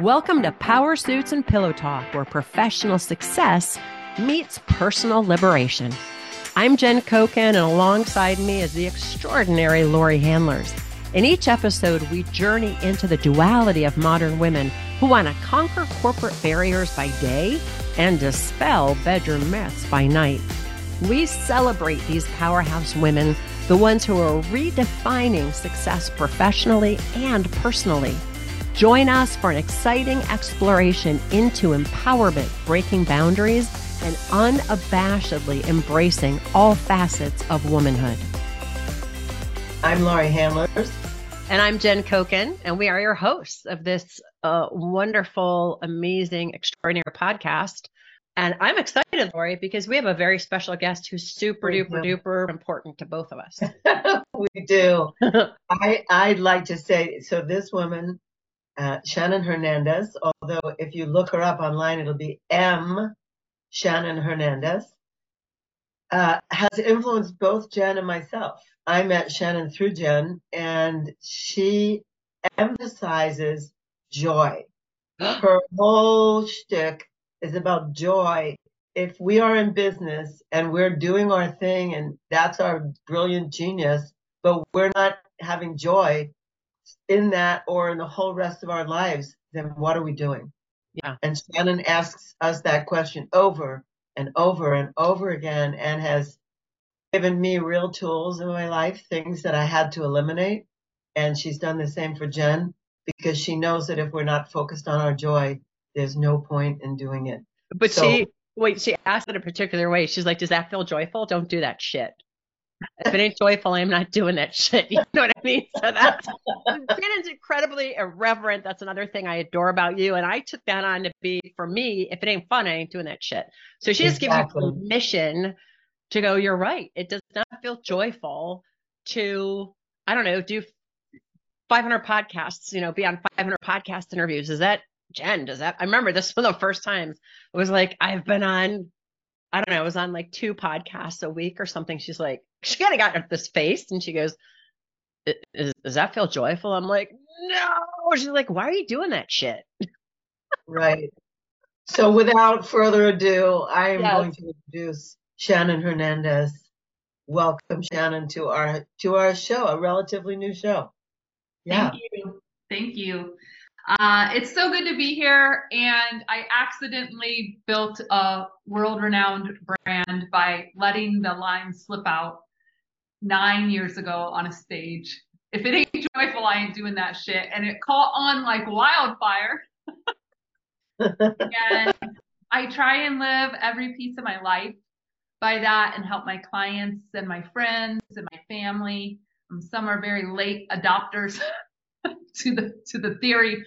Welcome to Power Suits and Pillow Talk, where professional success meets personal liberation. I'm Jen Koken, and alongside me is the extraordinary Laurie Handlers. In each episode, we journey into the duality of modern women who want to conquer corporate barriers by day and dispel bedroom myths by night. We celebrate these powerhouse women, the ones who are redefining success professionally and personally. Join us for an exciting exploration into empowerment, breaking boundaries, and unabashedly embracing all facets of womanhood. I'm Laurie Handlers. And I'm Jen Koken, and we are your hosts of this uh, wonderful, amazing, extraordinary podcast. And I'm excited, Laurie, because we have a very special guest who's super duper duper important to both of us. we do. I, I'd like to say so this woman, uh, Shannon Hernandez, although if you look her up online, it'll be M. Shannon Hernandez, uh, has influenced both Jen and myself. I met Shannon through Jen, and she emphasizes joy. Her whole shtick is about joy. If we are in business and we're doing our thing and that's our brilliant genius, but we're not having joy in that or in the whole rest of our lives, then what are we doing? Yeah. And Shannon asks us that question over and over and over again and has given me real tools in my life, things that I had to eliminate. And she's done the same for Jen because she knows that if we're not focused on our joy, there's no point in doing it. But so, she, wait, she asked in a particular way. She's like, does that feel joyful? Don't do that shit. If it ain't joyful, I'm not doing that shit. You know what I mean? So that's Shannon's incredibly irreverent. That's another thing I adore about you. And I took that on to be for me, if it ain't fun, I ain't doing that shit. So she just gives you permission to go, you're right. It does not feel joyful to, I don't know, do 500 podcasts, you know, be on 500 podcast interviews. Is that Jen? Does that, I remember this was the first time it was like, I've been on, I don't know, I was on like two podcasts a week or something. She's like, she kind of got this face and she goes, does that feel joyful? I'm like, no. She's like, why are you doing that shit? right. So without further ado, I am yes. going to introduce Shannon Hernandez. Welcome, Shannon, to our to our show, a relatively new show. Yeah. Thank you. Thank you. Uh, it's so good to be here. And I accidentally built a world renowned brand by letting the line slip out nine years ago on a stage. If it ain't joyful, I ain't doing that shit. And it caught on like wildfire. and I try and live every piece of my life by that and help my clients and my friends and my family. Um, some are very late adopters to the to the theory,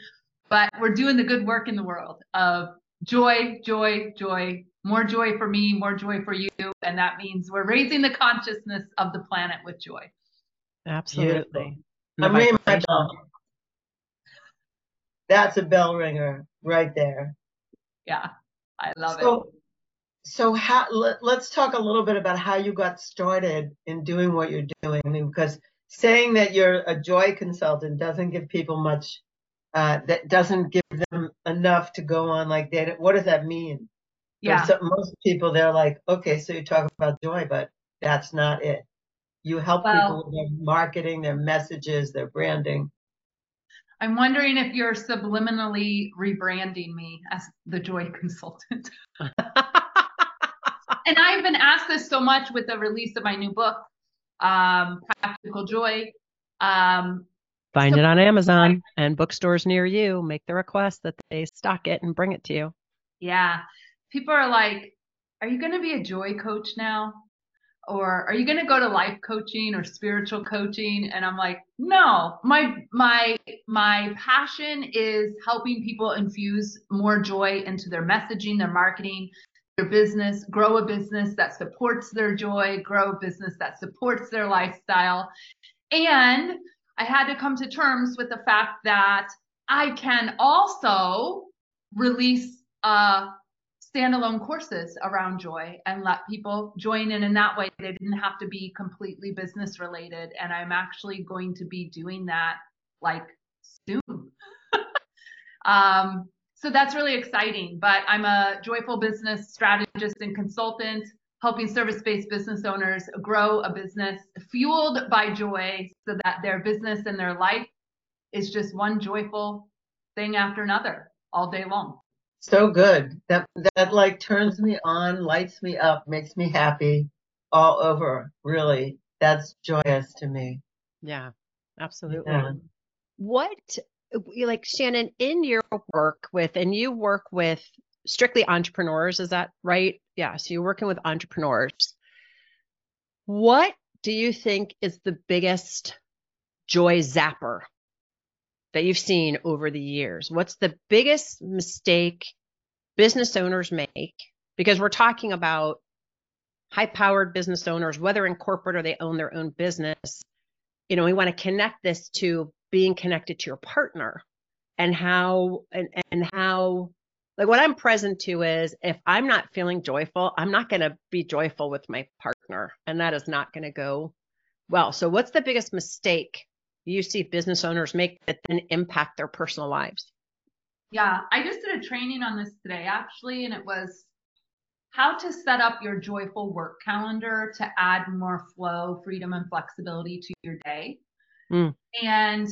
but we're doing the good work in the world of joy, joy, joy, more joy for me, more joy for you, and that means we're raising the consciousness of the planet with joy. Absolutely. I'm ringing my bell. That's a bell ringer right there. Yeah, I love so, it so how, let, us talk a little bit about how you got started in doing what you're doing. I mean, because saying that you're a joy consultant doesn't give people much, uh, that doesn't give them enough to go on like that. What does that mean? Yeah. So most people, they're like, okay, so you talk about joy, but that's not it. You help well, people with their marketing, their messages, their branding. I'm wondering if you're subliminally rebranding me as the joy consultant. and I've been asked this so much with the release of my new book, um, Practical Joy. Um, Find so- it on Amazon and bookstores near you. Make the request that they stock it and bring it to you. Yeah. People are like, Are you going to be a joy coach now? or are you going to go to life coaching or spiritual coaching and i'm like no my my my passion is helping people infuse more joy into their messaging their marketing their business grow a business that supports their joy grow a business that supports their lifestyle and i had to come to terms with the fact that i can also release uh standalone courses around joy and let people join in in that way. They didn't have to be completely business related. And I'm actually going to be doing that like soon. um, so that's really exciting. But I'm a joyful business strategist and consultant, helping service based business owners grow a business fueled by joy so that their business and their life is just one joyful thing after another all day long so good. That that like turns me on, lights me up, makes me happy all over. Really, that's joyous to me. Yeah, absolutely. Yeah. What like Shannon in your work with, and you work with strictly entrepreneurs, is that right? Yeah. So you're working with entrepreneurs. What do you think is the biggest joy zapper that you've seen over the years? What's the biggest mistake business owners make? Because we're talking about high powered business owners, whether in corporate or they own their own business. You know, we want to connect this to being connected to your partner and how and, and how like what I'm present to is if I'm not feeling joyful, I'm not going to be joyful with my partner and that is not going to go well. So what's the biggest mistake you see business owners make that then impact their personal lives? Yeah, I just did a training on this today actually, and it was how to set up your joyful work calendar to add more flow, freedom, and flexibility to your day. Mm. And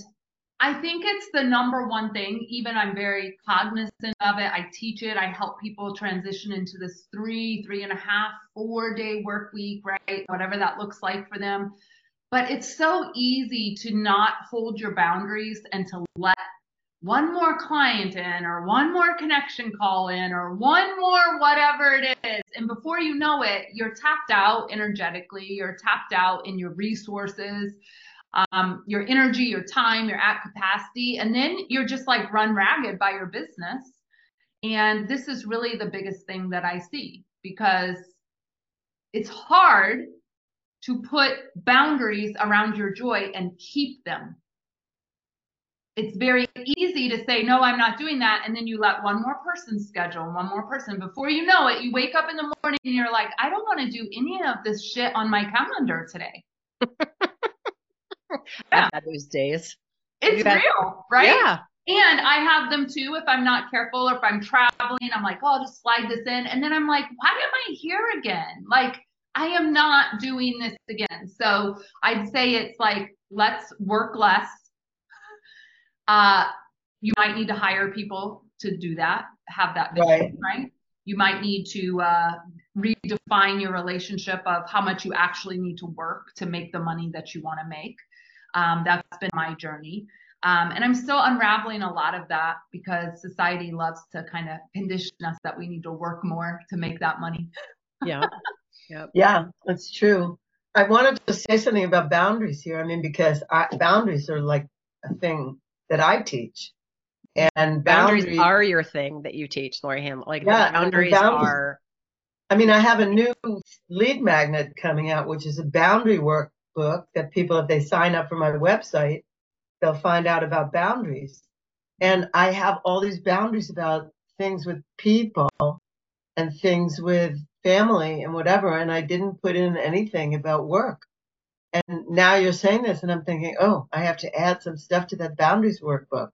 I think it's the number one thing. Even I'm very cognizant of it. I teach it. I help people transition into this three, three and a half, four day work week, right? Whatever that looks like for them. But it's so easy to not hold your boundaries and to let one more client in or one more connection call in or one more whatever it is. And before you know it, you're tapped out energetically, you're tapped out in your resources, um, your energy, your time, you're at capacity. And then you're just like run ragged by your business. And this is really the biggest thing that I see because it's hard to put boundaries around your joy and keep them. It's very easy to say, no, I'm not doing that. And then you let one more person schedule, one more person. Before you know it, you wake up in the morning and you're like, I don't want to do any of this shit on my calendar today. yeah. Had those days. It's real, right? Yeah. And I have them too if I'm not careful or if I'm traveling. I'm like, oh, I'll just slide this in. And then I'm like, why am I here again? Like, I am not doing this again. So I'd say it's like, let's work less. Uh, you might need to hire people to do that, have that vision, right? right? You might need to uh, redefine your relationship of how much you actually need to work to make the money that you want to make. Um, that's been my journey. Um, and I'm still unraveling a lot of that because society loves to kind of condition us that we need to work more to make that money. yeah. Yep. Yeah, that's true. I wanted to say something about boundaries here. I mean, because I, boundaries are like a thing that I teach. And boundaries, boundaries are your thing that you teach, Laurie Ham. Like yeah, boundaries, boundaries are. I mean, I have a new lead magnet coming out, which is a boundary workbook that people, if they sign up for my website, they'll find out about boundaries. And I have all these boundaries about things with people and things with family and whatever. And I didn't put in anything about work. And now you're saying this, and I'm thinking, oh, I have to add some stuff to that boundaries workbook.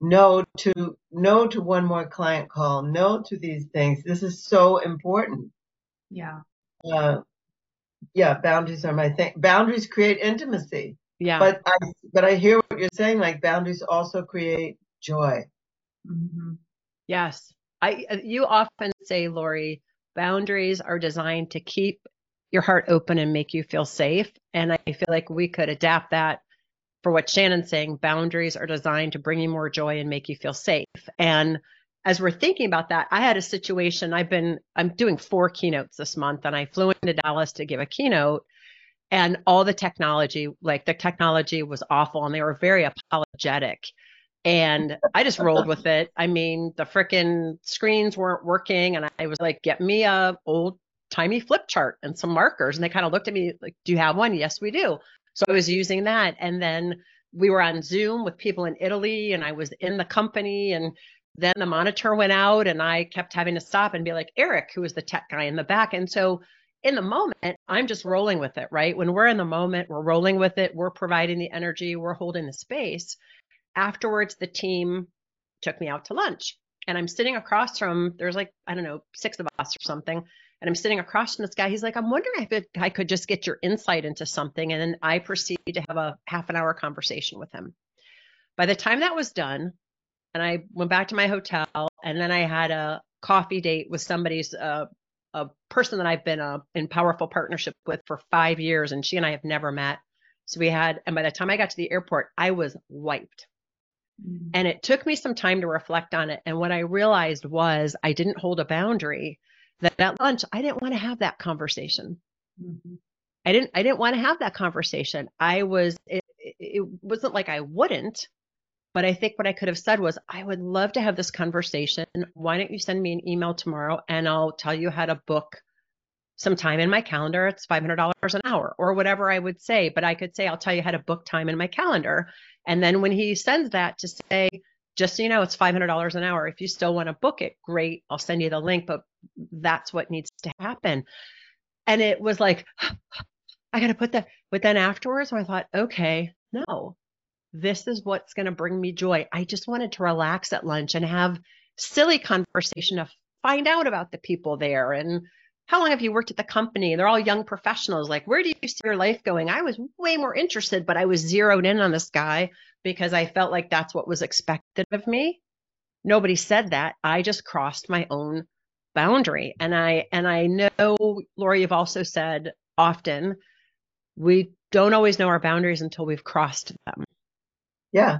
No to no to one more client call. No to these things. This is so important. Yeah. Uh, yeah, boundaries are my thing. Boundaries create intimacy. Yeah. But I but I hear what you're saying. Like boundaries also create joy. Mm-hmm. Yes. I you often say, Laurie, boundaries are designed to keep your heart open and make you feel safe. And I feel like we could adapt that for what Shannon's saying. Boundaries are designed to bring you more joy and make you feel safe. And as we're thinking about that, I had a situation. I've been, I'm doing four keynotes this month, and I flew into Dallas to give a keynote. And all the technology, like the technology was awful, and they were very apologetic. And I just rolled with it. I mean, the freaking screens weren't working, and I was like, "Get me a old timey flip chart and some markers." And they kind of looked at me like, "Do you have one?" Yes, we do. So I was using that, and then we were on Zoom with people in Italy, and I was in the company, and then the monitor went out and I kept having to stop and be like, Eric, who was the tech guy in the back. And so in the moment, I'm just rolling with it, right? When we're in the moment, we're rolling with it, we're providing the energy, we're holding the space. Afterwards, the team took me out to lunch and I'm sitting across from, there's like, I don't know, six of us or something. And I'm sitting across from this guy. He's like, I'm wondering if I could just get your insight into something. And then I proceed to have a half an hour conversation with him. By the time that was done, and I went back to my hotel, and then I had a coffee date with somebody's uh, a person that I've been uh, in powerful partnership with for five years, and she and I have never met. So we had, and by the time I got to the airport, I was wiped. Mm-hmm. And it took me some time to reflect on it. And what I realized was I didn't hold a boundary. That at lunch, I didn't want to have that conversation. Mm-hmm. I didn't. I didn't want to have that conversation. I was. It, it wasn't like I wouldn't. But I think what I could have said was, I would love to have this conversation. Why don't you send me an email tomorrow and I'll tell you how to book some time in my calendar. It's $500 an hour or whatever I would say. But I could say, I'll tell you how to book time in my calendar. And then when he sends that to say, just so you know, it's $500 an hour. If you still want to book it, great. I'll send you the link, but that's what needs to happen. And it was like, I got to put that. But then afterwards, I thought, okay, no, this is what's going to bring me joy. I just wanted to relax at lunch and have silly conversation to find out about the people there and how long have you worked at the company? They're all young professionals. Like, where do you see your life going? I was way more interested, but I was zeroed in on this guy because I felt like that's what was expected of me. Nobody said that. I just crossed my own boundary. And I and I know, Laura, you've also said often we don't always know our boundaries until we've crossed them. Yeah.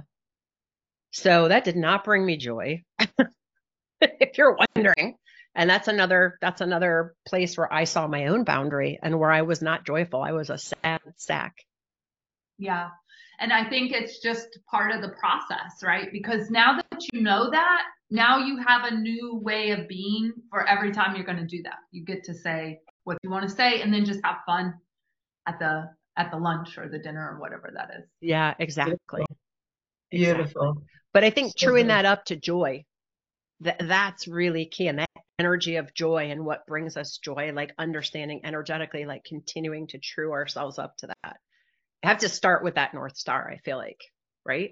So that did not bring me joy. if you're wondering. And that's another that's another place where I saw my own boundary and where I was not joyful. I was a sad sack. Yeah. And I think it's just part of the process, right? Because now that you know that, now you have a new way of being for every time you're going to do that. You get to say what you want to say and then just have fun at the at the lunch or the dinner or whatever that is. Yeah, exactly. Beautiful. Exactly. But I think truing that up to joy, that that's really key. And that energy of joy and what brings us joy, like understanding energetically, like continuing to true ourselves up to that. I have to start with that North Star, I feel like, right?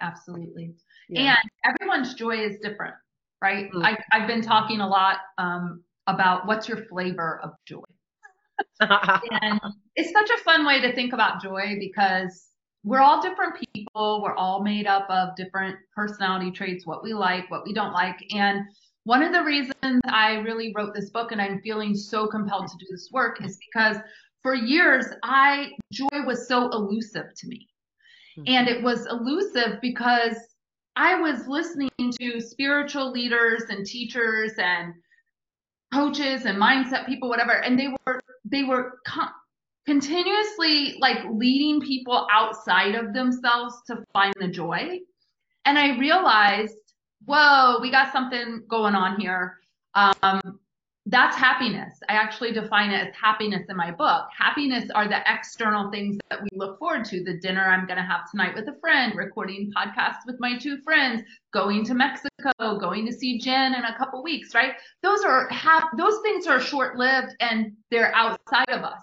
Absolutely. Yeah. And everyone's joy is different, right? Mm-hmm. I, I've been talking a lot um, about what's your flavor of joy. and it's such a fun way to think about joy because we're all different people. We're all made up of different personality traits, what we like, what we don't like. And one of the reasons I really wrote this book and I'm feeling so compelled to do this work is because for years I joy was so elusive to me. Mm-hmm. And it was elusive because I was listening to spiritual leaders and teachers and coaches and mindset people whatever and they were they were continuously like leading people outside of themselves to find the joy. And I realized, whoa, we got something going on here. Um, that's happiness. I actually define it as happiness in my book. Happiness are the external things that we look forward to. The dinner I'm going to have tonight with a friend, recording podcasts with my two friends, going to Mexico, going to see Jen in a couple weeks, right? Those are those things are short-lived and they're outside of us.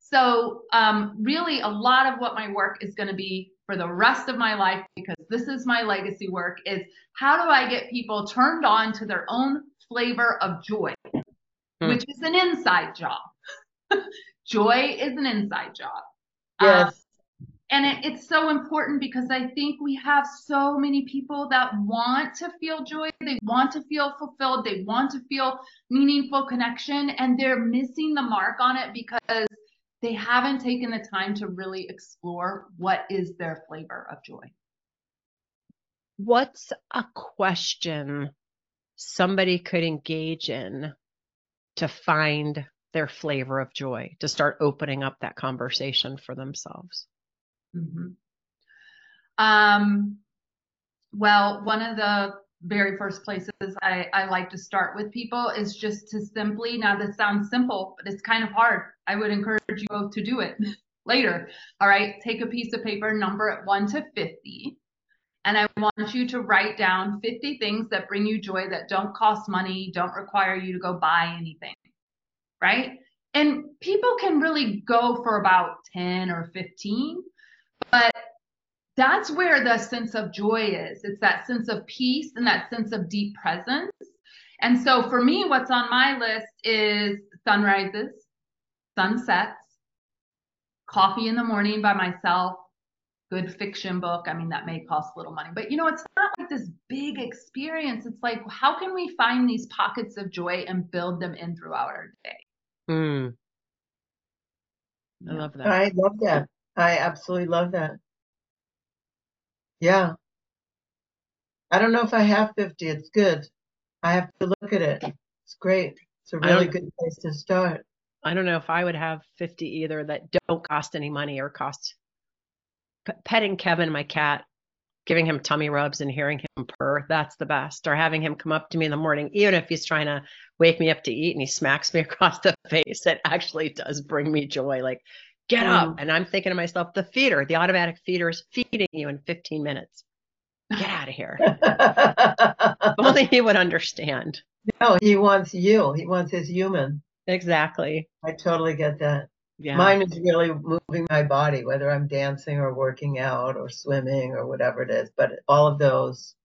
So, um, really, a lot of what my work is going to be for the rest of my life, because this is my legacy work, is how do I get people turned on to their own flavor of joy, hmm. which is an inside job. joy is an inside job. Yes. Um, and it, it's so important because I think we have so many people that want to feel joy. They want to feel fulfilled. They want to feel meaningful connection and they're missing the mark on it because they haven't taken the time to really explore what is their flavor of joy. What's a question somebody could engage in to find their flavor of joy, to start opening up that conversation for themselves? Mm-hmm. Um, well, one of the very first places I, I like to start with people is just to simply, now this sounds simple, but it's kind of hard. I would encourage you both to do it later. All right, take a piece of paper, number it 1 to 50. And I want you to write down 50 things that bring you joy that don't cost money, don't require you to go buy anything. Right? And people can really go for about 10 or 15, but that's where the sense of joy is. It's that sense of peace and that sense of deep presence. And so for me, what's on my list is sunrises, sunsets, coffee in the morning by myself, good fiction book. I mean, that may cost a little money, but you know, it's not like this big experience. It's like, how can we find these pockets of joy and build them in throughout our day? Mm. I love that. I love that. I absolutely love that. Yeah. I don't know if I have 50. It's good. I have to look at it. It's great. It's a really good place to start. I don't know if I would have 50 either that don't cost any money or cost petting Kevin, my cat, giving him tummy rubs and hearing him purr. That's the best. Or having him come up to me in the morning, even if he's trying to wake me up to eat and he smacks me across the face. It actually does bring me joy. Like, get mm. up. And I'm thinking to myself, the feeder, the automatic feeder is feeding you in 15 minutes. Get out of here. only he would understand. No, he wants you. He wants his human. Exactly. I totally get that. Yeah. Mine is really moving my body, whether I'm dancing or working out or swimming or whatever it is. But all of those,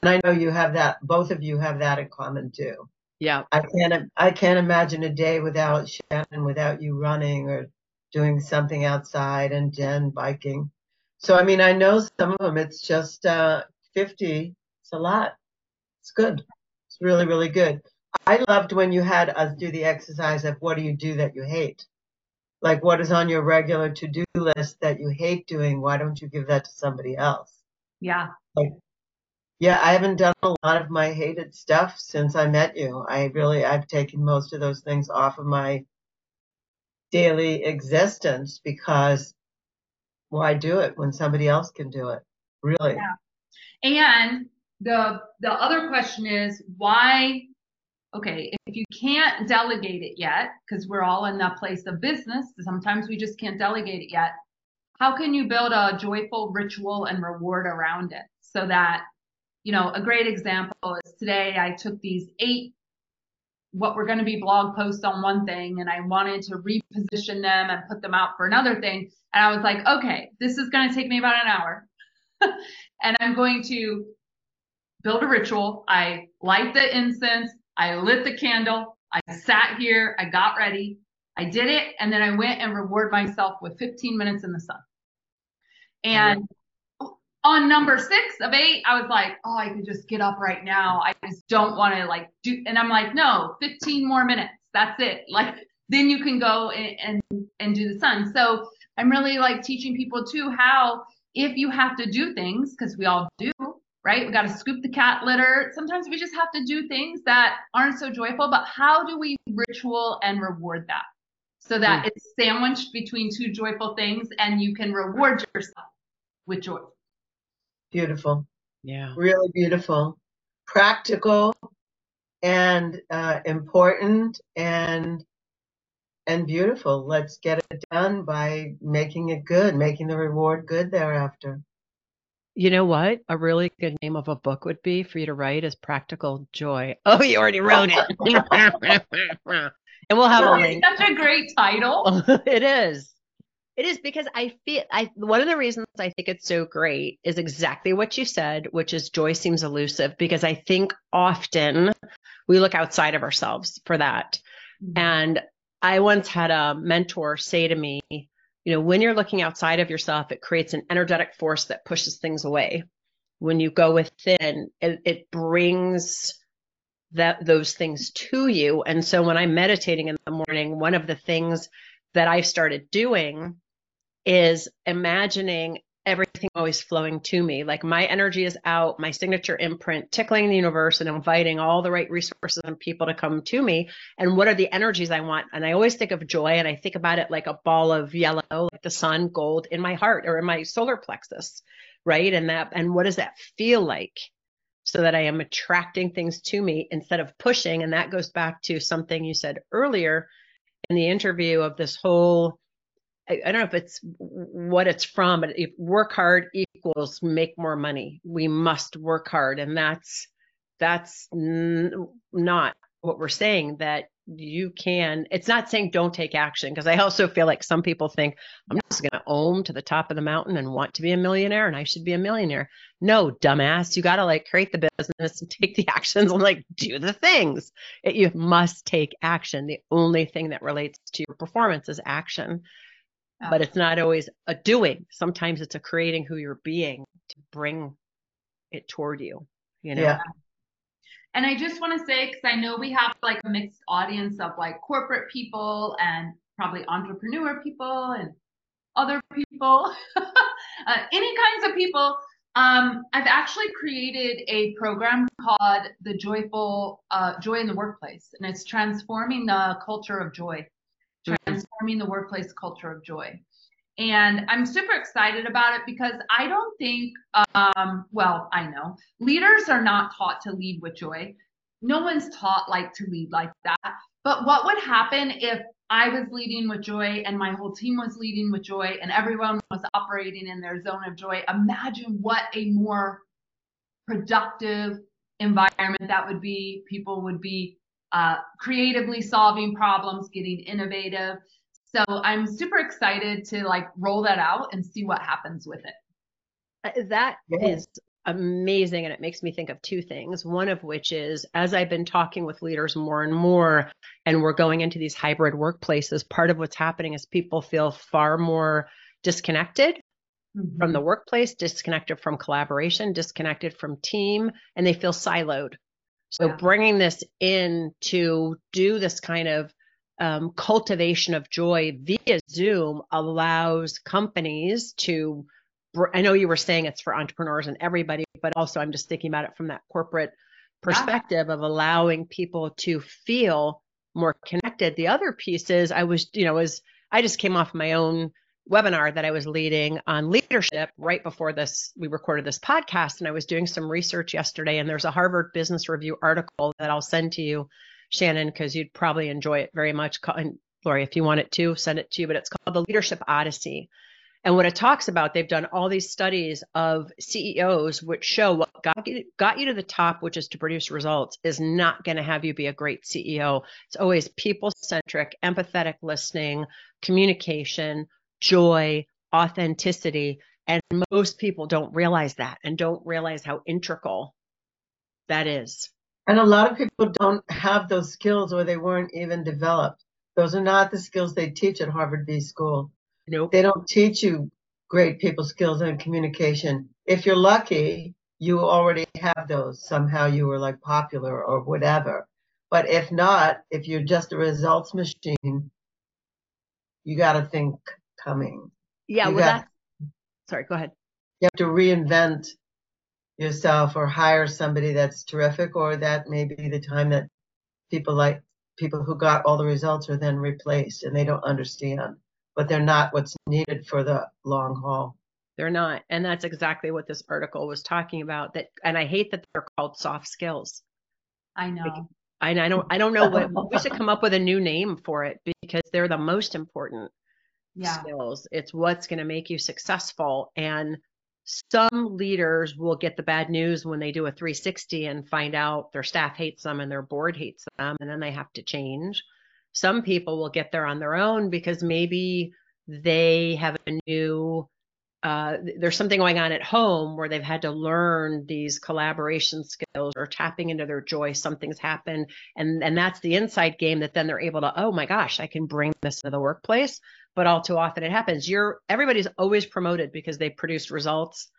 and I know you have that. Both of you have that in common too. Yeah. I can't. I can't imagine a day without Shannon, without you running or doing something outside, and Jen biking. So I mean, I know some of them. It's just uh, 50. It's a lot. It's good. It's really, really good. I loved when you had us do the exercise of what do you do that you hate like what is on your regular to-do list that you hate doing why don't you give that to somebody else? Yeah. Like yeah i haven't done a lot of my hated stuff since i met you. I really i've taken most of those things off of my daily existence because why do it when somebody else can do it? Really. Yeah. and the the other question is why okay, if you can't delegate it yet, because we're all in that place of business, sometimes we just can't delegate it yet. How can you build a joyful ritual and reward around it so that, you know, a great example is today I took these eight, what were going to be blog posts on one thing, and I wanted to reposition them and put them out for another thing. And I was like, okay, this is going to take me about an hour. and I'm going to build a ritual. I light the incense, I lit the candle. I sat here. I got ready. I did it. And then I went and reward myself with 15 minutes in the sun. And on number six of eight, I was like, oh, I could just get up right now. I just don't want to like do. And I'm like, no, 15 more minutes. That's it. Like, then you can go and, and, and do the sun. So I'm really like teaching people too how if you have to do things, because we all do, right? We got to scoop the cat litter. Sometimes we just have to do things that aren't so joyful, but how do we ritual and reward that so that mm. it's sandwiched between two joyful things and you can reward yourself with joy? Beautiful. Yeah. Really beautiful. Practical and uh, important and and beautiful. Let's get it done by making it good, making the reward good thereafter. You know what? A really good name of a book would be for you to write is Practical Joy. Oh, you already wrote it. and we'll have a link. Such a great title. it is. It is because I feel I one of the reasons I think it's so great is exactly what you said, which is joy seems elusive because I think often we look outside of ourselves for that. Mm-hmm. And I once had a mentor say to me, you know, when you're looking outside of yourself, it creates an energetic force that pushes things away. When you go within, it, it brings that those things to you. And so when I'm meditating in the morning, one of the things that I've started doing is imagining everything always flowing to me. Like my energy is out, my signature imprint, tickling the universe and inviting all the right resources and people to come to me. And what are the energies I want? And I always think of joy and I think about it like a ball of yellow, like the sun, gold in my heart or in my solar plexus, right? And that, and what does that feel like? So that I am attracting things to me instead of pushing. And that goes back to something you said earlier in the interview of this whole I, I don't know if it's what it's from, but if work hard equals make more money, we must work hard, and that's that's n- not what we're saying. That you can. It's not saying don't take action because I also feel like some people think I'm just going to own to the top of the mountain and want to be a millionaire, and I should be a millionaire. No, dumbass, you got to like create the business and take the actions and like do the things. It, you must take action. The only thing that relates to your performance is action but it's not always a doing. Sometimes it's a creating who you're being to bring it toward you, you know? Yeah. And I just want to say, because I know we have like a mixed audience of like corporate people and probably entrepreneur people and other people, uh, any kinds of people. Um, I've actually created a program called the Joyful uh, Joy in the Workplace, and it's transforming the culture of joy transforming the workplace culture of joy. And I'm super excited about it because I don't think, um, well, I know leaders are not taught to lead with joy. No one's taught like to lead like that. But what would happen if I was leading with joy and my whole team was leading with joy and everyone was operating in their zone of joy? Imagine what a more productive environment that would be. People would be uh, creatively solving problems, getting innovative. So I'm super excited to like roll that out and see what happens with it. Uh, that yeah. is amazing. And it makes me think of two things. One of which is as I've been talking with leaders more and more, and we're going into these hybrid workplaces, part of what's happening is people feel far more disconnected mm-hmm. from the workplace, disconnected from collaboration, disconnected from team, and they feel siloed. So bringing this in to do this kind of um, cultivation of joy via Zoom allows companies to. I know you were saying it's for entrepreneurs and everybody, but also I'm just thinking about it from that corporate perspective yeah. of allowing people to feel more connected. The other piece is I was, you know, was I just came off my own webinar that I was leading on leadership right before this we recorded this podcast and I was doing some research yesterday and there's a Harvard Business Review article that I'll send to you Shannon because you'd probably enjoy it very much and Laurie if you want it to send it to you but it's called the Leadership Odyssey. And what it talks about they've done all these studies of CEOs which show what got you, got you to the top which is to produce results is not going to have you be a great CEO it's always people centric empathetic listening communication joy, authenticity. And most people don't realize that and don't realize how integral that is. And a lot of people don't have those skills or they weren't even developed. Those are not the skills they teach at Harvard B School. Nope. They don't teach you great people skills and communication. If you're lucky, you already have those. Somehow you were like popular or whatever. But if not, if you're just a results machine, you got to think coming. Yeah, you well, got, that's, sorry, go ahead. You have to reinvent yourself or hire somebody that's terrific, or that may be the time that people like people who got all the results are then replaced and they don't understand, but they're not what's needed for the long haul. They're not. And that's exactly what this article was talking about. That and I hate that they're called soft skills. I know. Like, I, I don't I don't know what we should come up with a new name for it because they're the most important yeah. skills. It's what's going to make you successful. And some leaders will get the bad news when they do a 360 and find out their staff hates them and their board hates them, and then they have to change. Some people will get there on their own because maybe they have a new uh, there's something going on at home where they've had to learn these collaboration skills or tapping into their joy something's happened and and that's the inside game that then they're able to oh my gosh i can bring this to the workplace but all too often it happens you're everybody's always promoted because they produced results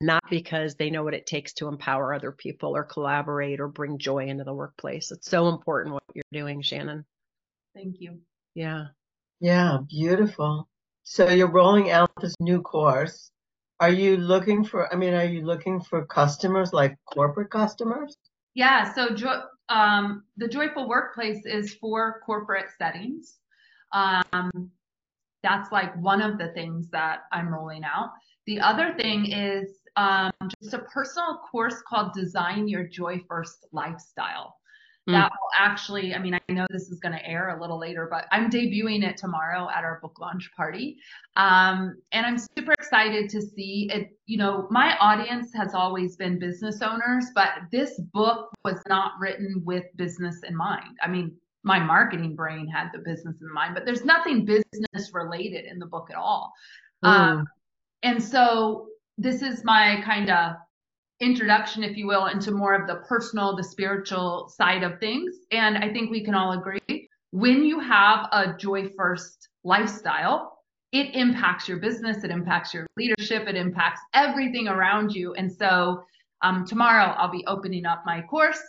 not because they know what it takes to empower other people or collaborate or bring joy into the workplace it's so important what you're doing shannon thank you yeah yeah beautiful so you're rolling out this new course. Are you looking for, I mean, are you looking for customers like corporate customers? Yeah, so jo- um, the Joyful Workplace is for corporate settings. Um, that's like one of the things that I'm rolling out. The other thing is um, just a personal course called Design Your Joy First Lifestyle. Mm. That will actually, I mean, I know this is going to air a little later, but I'm debuting it tomorrow at our book launch party. Um, and I'm super excited to see it. You know, my audience has always been business owners, but this book was not written with business in mind. I mean, my marketing brain had the business in mind, but there's nothing business related in the book at all. Mm. Um, and so this is my kind of introduction, if you will, into more of the personal, the spiritual side of things. And I think we can all agree when you have a joy first lifestyle, it impacts your business, it impacts your leadership, it impacts everything around you. And so um, tomorrow I'll be opening up my course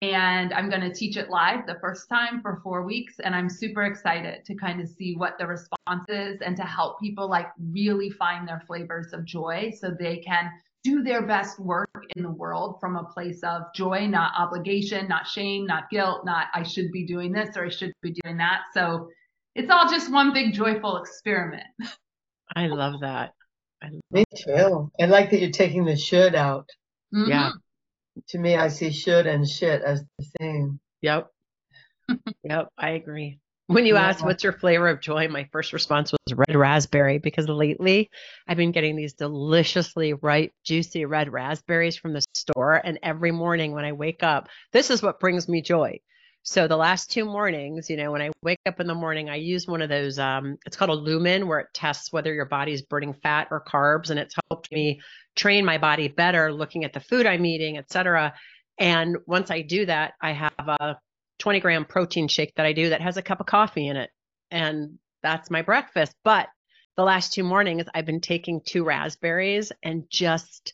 and I'm going to teach it live the first time for four weeks. And I'm super excited to kind of see what the response is and to help people like really find their flavors of joy so they can do their best work in the world from a place of joy, not obligation, not shame, not guilt, not I should be doing this or I should be doing that. So it's all just one big joyful experiment. I love that. I love Me too. I like that you're taking the should out. Mm-hmm. Yeah to me, I see should and shit as the same. Yep. yep, I agree. When you yeah. asked what's your flavor of joy, my first response was red raspberry because lately I've been getting these deliciously ripe, juicy red raspberries from the store. And every morning when I wake up, this is what brings me joy. So the last two mornings, you know, when I wake up in the morning, I use one of those. Um, it's called a lumen, where it tests whether your body's burning fat or carbs, and it's helped me train my body better, looking at the food I'm eating, et cetera. And once I do that, I have a 20 gram protein shake that I do that has a cup of coffee in it, and that's my breakfast. But the last two mornings, I've been taking two raspberries and just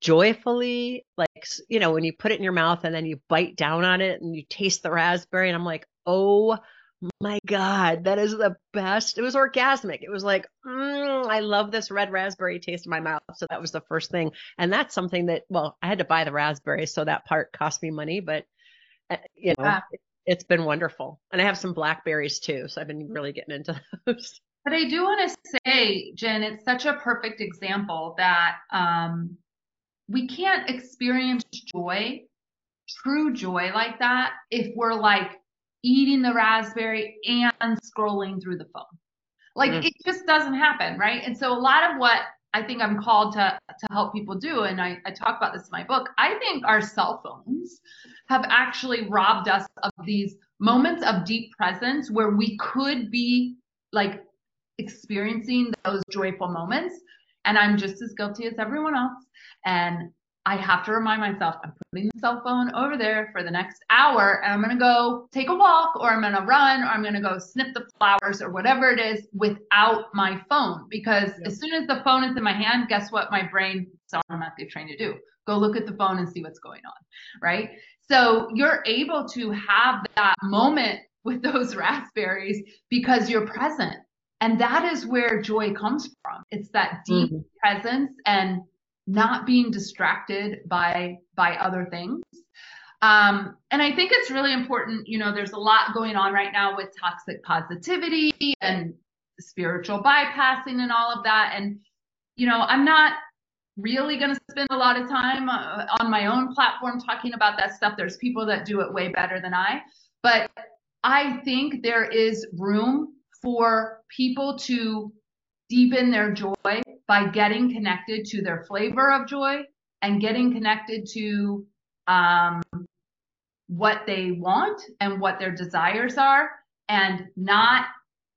joyfully like you know when you put it in your mouth and then you bite down on it and you taste the raspberry and i'm like oh my god that is the best. It was orgasmic. It was like mm, i love this red raspberry taste in my mouth. So that was the first thing. And that's something that well i had to buy the raspberries so that part cost me money but uh, you know it, it's been wonderful. And i have some blackberries too so i've been really getting into those. But i do want to say jen it's such a perfect example that um we can't experience joy, true joy like that, if we're like eating the raspberry and scrolling through the phone. Like mm. it just doesn't happen, right? And so a lot of what I think I'm called to to help people do, and I, I talk about this in my book, I think our cell phones have actually robbed us of these moments of deep presence where we could be like experiencing those joyful moments. And I'm just as guilty as everyone else. And I have to remind myself, I'm putting the cell phone over there for the next hour and I'm going to go take a walk or I'm going to run or I'm going to go snip the flowers or whatever it is without my phone. Because yep. as soon as the phone is in my hand, guess what my brain is automatically trained to do? Go look at the phone and see what's going on. Right. So you're able to have that moment with those raspberries because you're present. And that is where joy comes from. It's that deep mm-hmm. presence and not being distracted by by other things um, and i think it's really important you know there's a lot going on right now with toxic positivity and spiritual bypassing and all of that and you know i'm not really going to spend a lot of time uh, on my own platform talking about that stuff there's people that do it way better than i but i think there is room for people to deepen their joy by getting connected to their flavor of joy and getting connected to um, what they want and what their desires are and not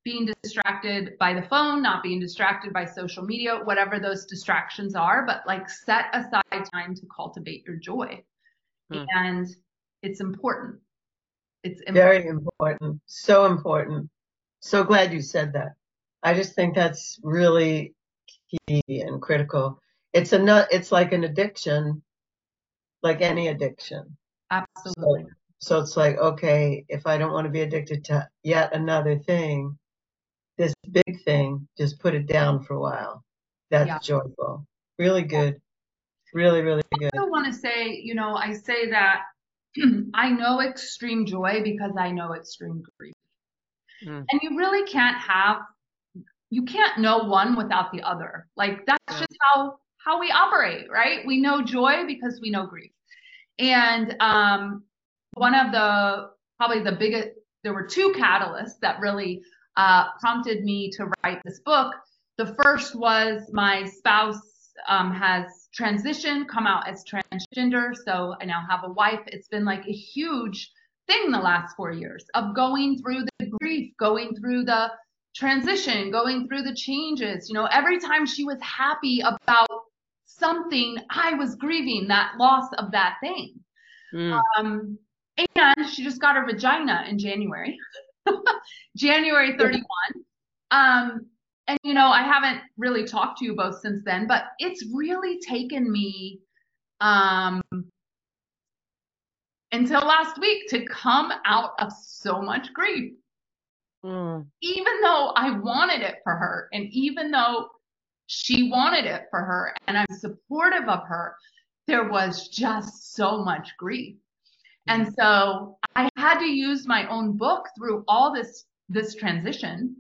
being distracted by the phone, not being distracted by social media, whatever those distractions are, but like set aside time to cultivate your joy. Hmm. And it's important. It's important. very important. So important. So glad you said that. I just think that's really key and critical. It's a nut. it's like an addiction, like any addiction. Absolutely. So, so it's like, okay, if I don't want to be addicted to yet another thing, this big thing, just put it down for a while. That's Yeah. joyful. Really good. Really, really good. I want to say, you know, I say that I know extreme joy because I know extreme grief. Mm. And you really can't have you can't know one without the other. Like that's Yeah. just how how we operate, right? We know joy because we know grief. And um one of the probably the biggest there were two catalysts that really uh, prompted me to write this book. The first was my spouse um, has transitioned, come out as transgender. So I now have a wife. It's been like a huge thing the last four years of going through the grief, going through the transition, going through the changes. You know, every time she was happy about something, I was grieving that loss of that thing. Mm. Um, and she just got her vagina in January, January 31. Um, and you know, I haven't really talked to you both since then, but it's really taken me um until last week to come out of so much grief. Mm. Even though I wanted it for her, and even though she wanted it for her, and I'm supportive of her, there was just so much grief. And so I had to use my own book through all this this transition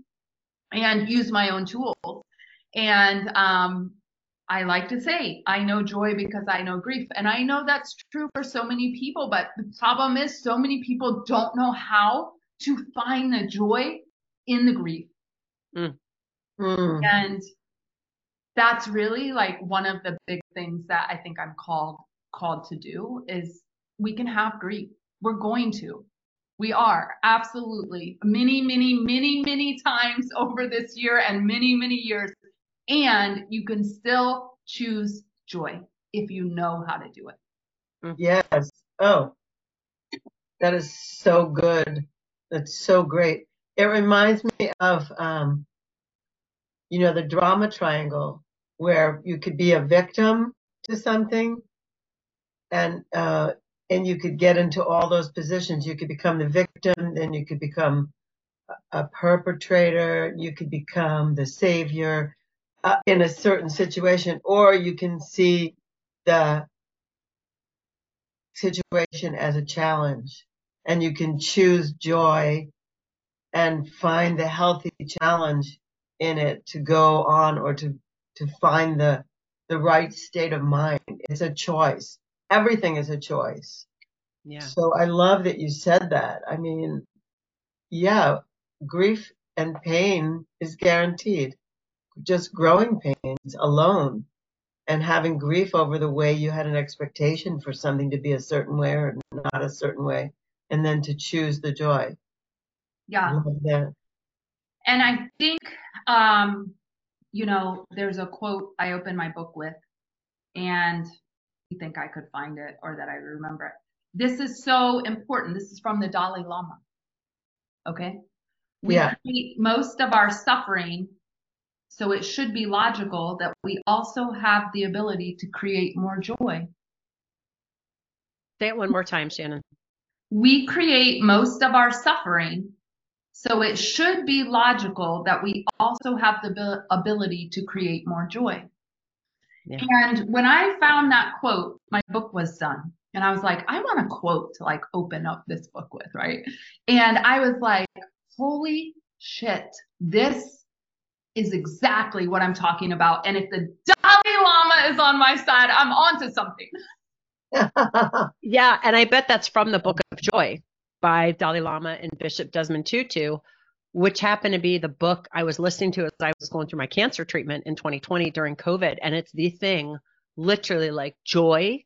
and use my own tools. And um, I like to say, I know joy because I know grief. And I know that's true for so many people, but the problem is so many people don't know how to find the joy in the grief. Mm. And that's really like one of the big things that I think I'm called called to do is we can have grief. We're going to. We are absolutely many, many, many, many times over this year and many, many years. And you can still choose joy if you know how to do it. Yes. Oh, that is so good. That's so great. It reminds me of, um, you know, the drama triangle where you could be a victim to something and, uh, and you could get into all those positions. You could become the victim, then you could become a- a perpetrator, you could become the savior uh, in a certain situation, or you can see the situation as a challenge and you can choose joy and find the healthy challenge in it to go on or to to find the the right state of mind. It's a choice. Everything is a choice. Yeah. so i love that you said that. I mean yeah grief and pain is guaranteed just growing pains alone and having grief over the way you had an expectation for something to be a certain way or not a certain way, and then to choose the joy. Yeah. And I think, um, you know, there's a quote I opened my book with, and you think I could find it or that I remember it. This is so important. This is from the Dalai Lama. Okay. We Yeah. most of our suffering, so it should be logical that we also have the ability to create more joy. Say it one more time, Shannon. We create most of our suffering, so it should be logical that we also have the ability to create more joy. Yeah. And when I found that quote, my book was done. And I was like, I want a quote to like open up this book with, right? And I was like, holy shit, this is exactly what I'm talking about. And if the Dalai Lama is on my side, I'm onto something. Yeah, and I bet that's from the Book of Joy by Dalai Lama and Bishop Desmond Tutu, which happened to be the book I was listening to as I was going through my cancer treatment in 2020 during COVID. And it's the thing, literally, like joy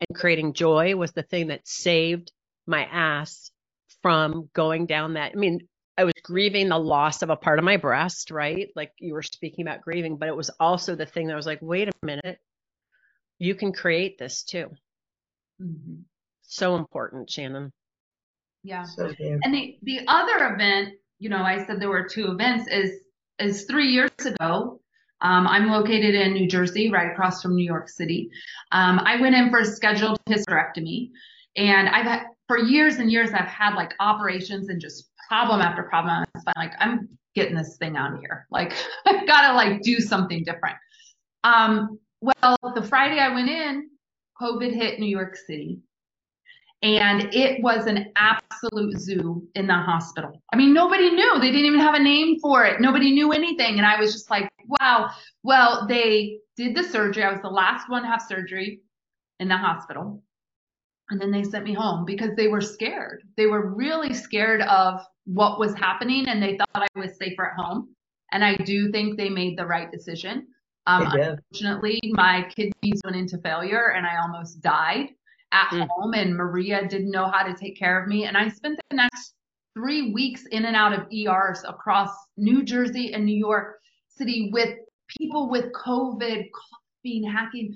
and creating joy was the thing that saved my ass from going down that. I mean, I was grieving the loss of a part of my breast, right? Like you were speaking about grieving, but it was also the thing that was like, wait a minute, you can create this too. Mhm. So important, Shannon. Yeah. so. And the, the other event, you know, I said there were two events, is is three years ago. Um, I'm located in New Jersey, right across from New York City. Um, I went in for a scheduled hysterectomy, and I've had for years and years I've had like operations and just problem after problem. It's. Like I'm getting this thing out of here. Like I've got to like do something different. Um, well, the Friday I went in, COVID hit New York City. And it was an absolute zoo in the hospital. I mean, nobody knew. They didn't even have a name for it. Nobody knew anything. And I was just like, wow. Well, they did the surgery. I was the last one to have surgery in the hospital. And then they sent me home because they were scared. They were really scared of what was happening and they thought I was safer at home. And I do think they made the right decision. Um, unfortunately, my kidneys went into failure and I almost died at mm. home. And Maria didn't know how to take care of me. And I spent the next three weeks in and out of ERs across New Jersey and New York City with people with COVID, coughing, hacking.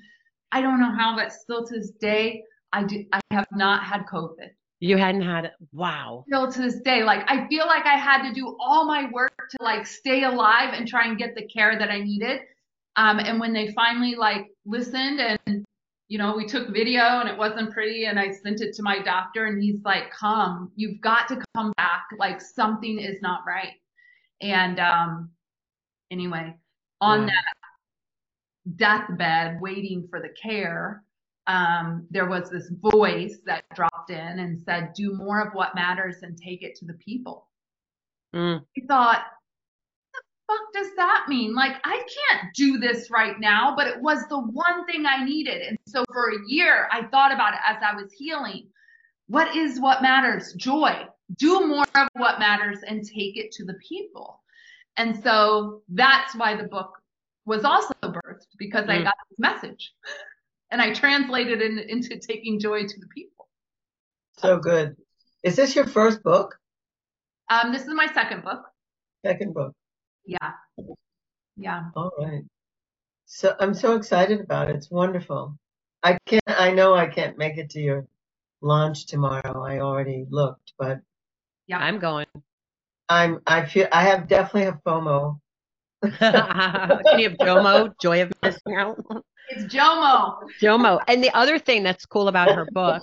I don't know how, but still to this day, I do. I have not had COVID. You hadn't had it. Wow. Still to this day, like I feel like I had to do all my work to like stay alive and try and get the care that I needed. Um, and when they finally like listened and you know, we took video and it wasn't pretty and I sent it to my doctor and he's like, come, you've got to come back. Like something is not right. And um anyway, on that deathbed waiting for the care, um, there was this voice that dropped in and said, do more of what matters and take it to the people. Mm. I thought, What the fuck does that mean? Like, I can't do this right now, but it was the one thing I needed. And so for a year, I thought about it as I was healing. What is what matters? Joy. Do more of what matters and take it to the people. And so that's why the book was also birthed because mm. I got this message and I translated it into taking joy to the people. So good. Is this your first book? Um, this is my second book. Second book. Yeah. Yeah. All right. So I'm so excited about it. It's wonderful. I can't, I know I can't make it to your launch tomorrow. I already looked, but yeah, I'm going. I'm, I feel, I have definitely have FOMO. Can you have JOMO, joy of missing out? It's JOMO. JOMO. And the other thing that's cool about her book,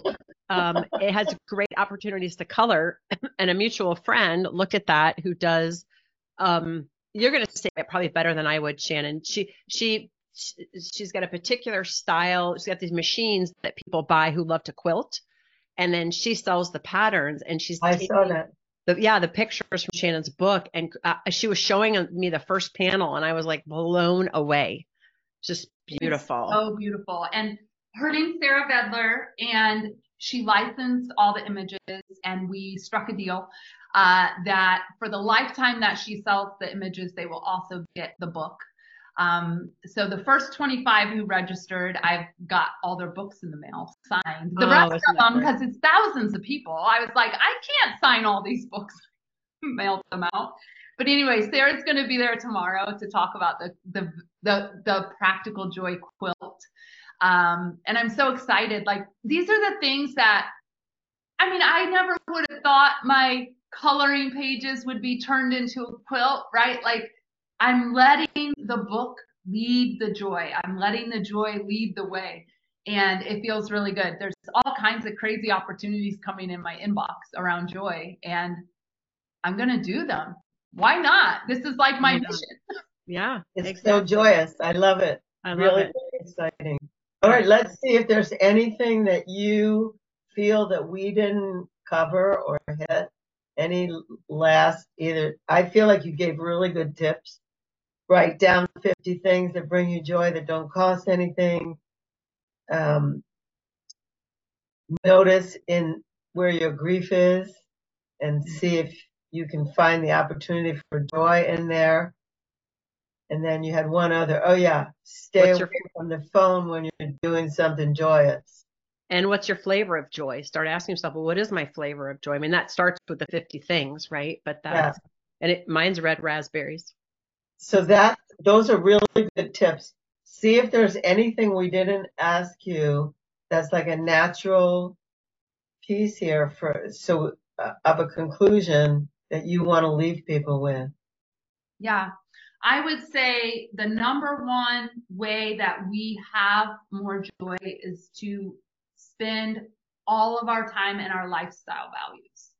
um, it has great opportunities to color. And a mutual friend looked at that who does um, you're going to say it probably better than I would, Shannon. She she she's got a particular style. She's got these machines that people buy who love to quilt, and then she sells the patterns. And she's I saw that. The, yeah, the pictures from Shannon's book, and uh, she was showing me the first panel, and I was like blown away. Just beautiful. so beautiful. And her name's Sarah Vedler, and she licensed all the images, and we struck a deal uh, that for the lifetime that she sells the images, they will also get the book. Um, so the first 25 who registered, I've got all their books in the mail signed. The oh, rest of them, because it's thousands of people, I was like, I can't sign all these books, mail them out. But anyway, Sarah's going to be there tomorrow to talk about the the the, the practical joy quilt. Um, and I'm so excited. Like these are the things that I mean, I never would have thought my coloring pages would be turned into a quilt, right? Like I'm letting the book lead the joy. I'm letting the joy lead the way. And it feels really good. There's all kinds of crazy opportunities coming in my inbox around joy, and I'm going to do them. Why not? This is like my mission. Yeah. It's exactly. so joyous. I love it. I love really, it. really exciting. All right, let's see if there's anything that you feel that we didn't cover or hit any last either i feel like you gave really good tips write down 50 things that bring you joy that don't cost anything um, notice in where your grief is and see if you can find the opportunity for joy in there and then you had one other oh yeah stay What's away your- from the phone when you're doing something joyous. And what's your flavor of joy? Start asking yourself well what is my flavor of joy? I mean that starts with the 50 things right? But that's yeah. and it mine's red raspberries. So that those are really good tips. See if there's anything we didn't ask you that's like a natural piece here for so uh, of a conclusion that you want to leave people with. Yeah I would say the number one way that we have more joy is to spend all of our time in our lifestyle values.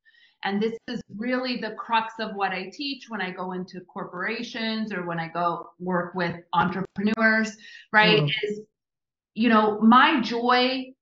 And this is really the crux of what I teach when I go into corporations or when I go work with entrepreneurs, right? Mm. Is, you know, my joy,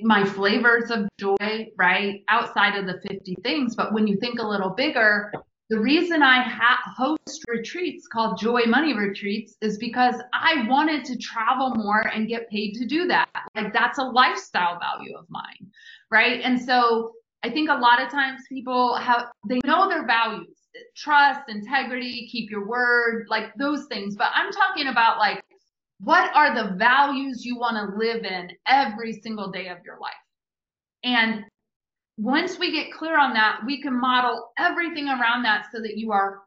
my flavors of joy, right? Outside of the 50 things. But when you think a little bigger, the reason I ha- host retreats called Joy Money Retreats is because I wanted to travel more and get paid to do that. Like that's a lifestyle value of mine, right? And so I think a lot of times people have they know their values, trust, integrity, keep your word, like those things. But I'm talking about like what are the values you want to live in every single day of your life? And once we get clear on that, we can model everything around that so that you are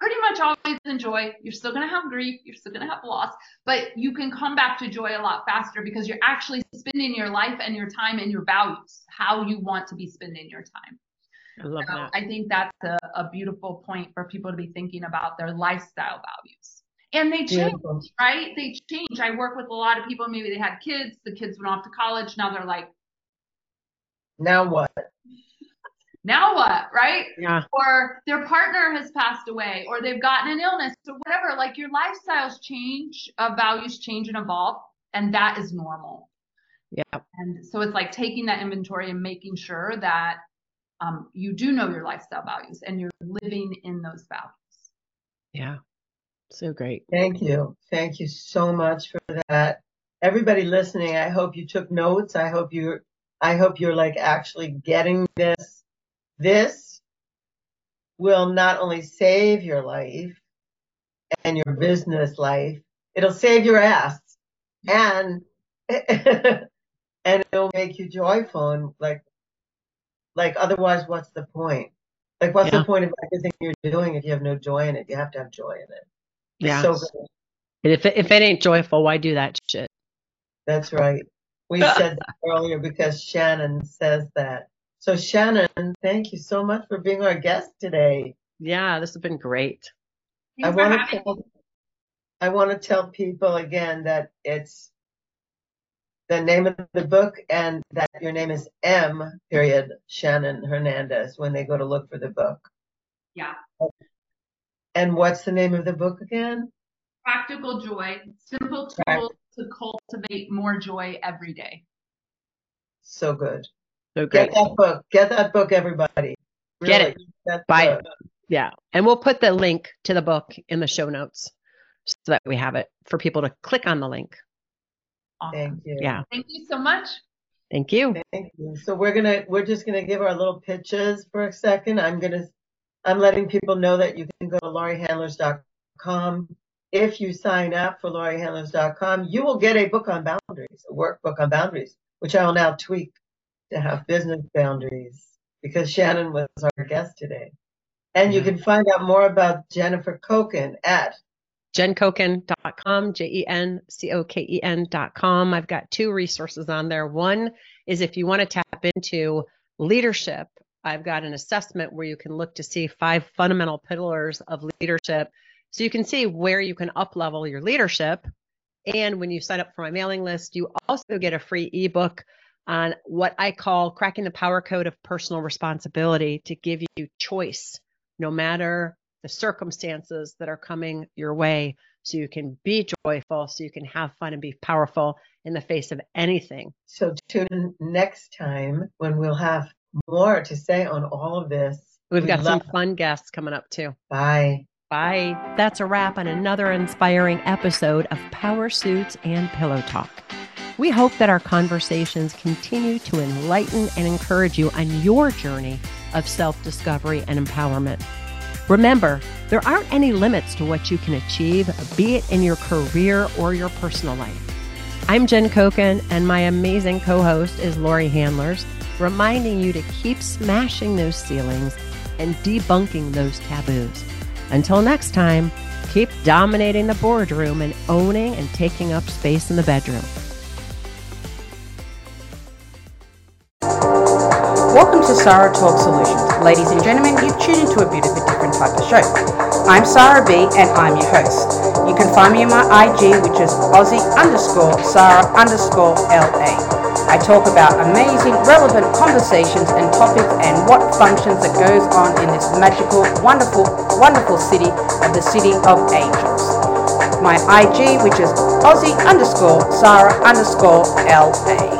pretty much always in joy. You're still going to have grief, you're still going to have loss, but you can come back to joy a lot faster because you're actually spending your life and your time and your values, how you want to be spending your time. I love so that. I think that's a, a, beautiful point for people to be thinking about their lifestyle values. And they change, Beautiful. right? They change. I work with a lot of people, maybe they had kids, the kids went off to college. Now they're like, now what? Now what, right? Yeah. Or their partner has passed away, or they've gotten an illness, or whatever. Like your lifestyles change, uh, values change and evolve, and that is normal. Yeah. And so it's like taking that inventory and making sure that um, you do know your lifestyle values and you're living in those values. Yeah. So great. Thank you. Thank you so much for that. Everybody listening, I hope you took notes. I hope you I hope you're like actually getting this. This will not only save your life and your business life, it'll save your ass and and it'll make you joyful and like like otherwise what's the point? Like what's yeah. the point of everything you're doing if you have no joy in it? You have to have joy in it. Yeah. So good. And if it, if it ain't joyful, why do that shit? That's right. We said that earlier because Shannon says that. So Shannon, thank you so much for being our guest today. Yeah, this has been great. I want to tell, I want to tell people again that it's the name of the book and that your name is M. Period Shannon Hernandez when they go to look for the book. Yeah. And what's the name of the book again? Practical Joy: Simple Tools to cultivate more joy every day. So good. So great. Get that book. Get that book, everybody. Really, get it. Buy book. it. Yeah. And we'll put the link to the book in the show notes so that we have it for people to click on the link. Awesome. Thank you. Yeah. Thank you so much. Thank you. Thank you. So we're gonna we're just gonna give our little pitches for a second. I'm gonna I'm letting people know that you can go to lauriehandlers.com if you sign up for lauriehandlers.com, you will get a book on boundaries, a workbook on boundaries, which I will now tweak to have business boundaries because Shannon was our guest today. And you mm-hmm. can find out more about Jennifer Coken at jencoken.com, J E N C O K E N.com. I've got two resources on there. One is if you want to tap into leadership, I've got an assessment where you can look to see five fundamental pillars of leadership so you can see where you can up level your leadership. And when you sign up for my mailing list, you also get a free ebook on what I call cracking the power code of personal responsibility to give you choice no matter the circumstances that are coming your way so you can be joyful, so you can have fun and be powerful in the face of anything. So tune in next time when we'll have more to say on all of this. We've we got some fun guests coming up too. Bye. Bye. That's a wrap on another inspiring episode of Power Suits and Pillow Talk. We hope that our conversations continue to enlighten and encourage you on your journey of self discovery and empowerment. Remember, there aren't any limits to what you can achieve, be it in your career or your personal life. I'm Jen Coken, and my amazing co host is Laurie Handlers, reminding you to keep smashing those ceilings and debunking those taboos. Until next time, keep dominating the boardroom and owning and taking up space in the bedroom. Welcome to Sarah Talk Solutions. Ladies and gentlemen, you've tuned into a bit of a different type of show. I'm Sarah B and I'm your host. You can find me on my IG, which is Aussie underscore Sarah underscore LA. I talk about amazing, relevant conversations and topics and what functions that goes on in this magical, wonderful, wonderful city of the City of Angels. My IG, which is Aussie underscore Sarah underscore LA.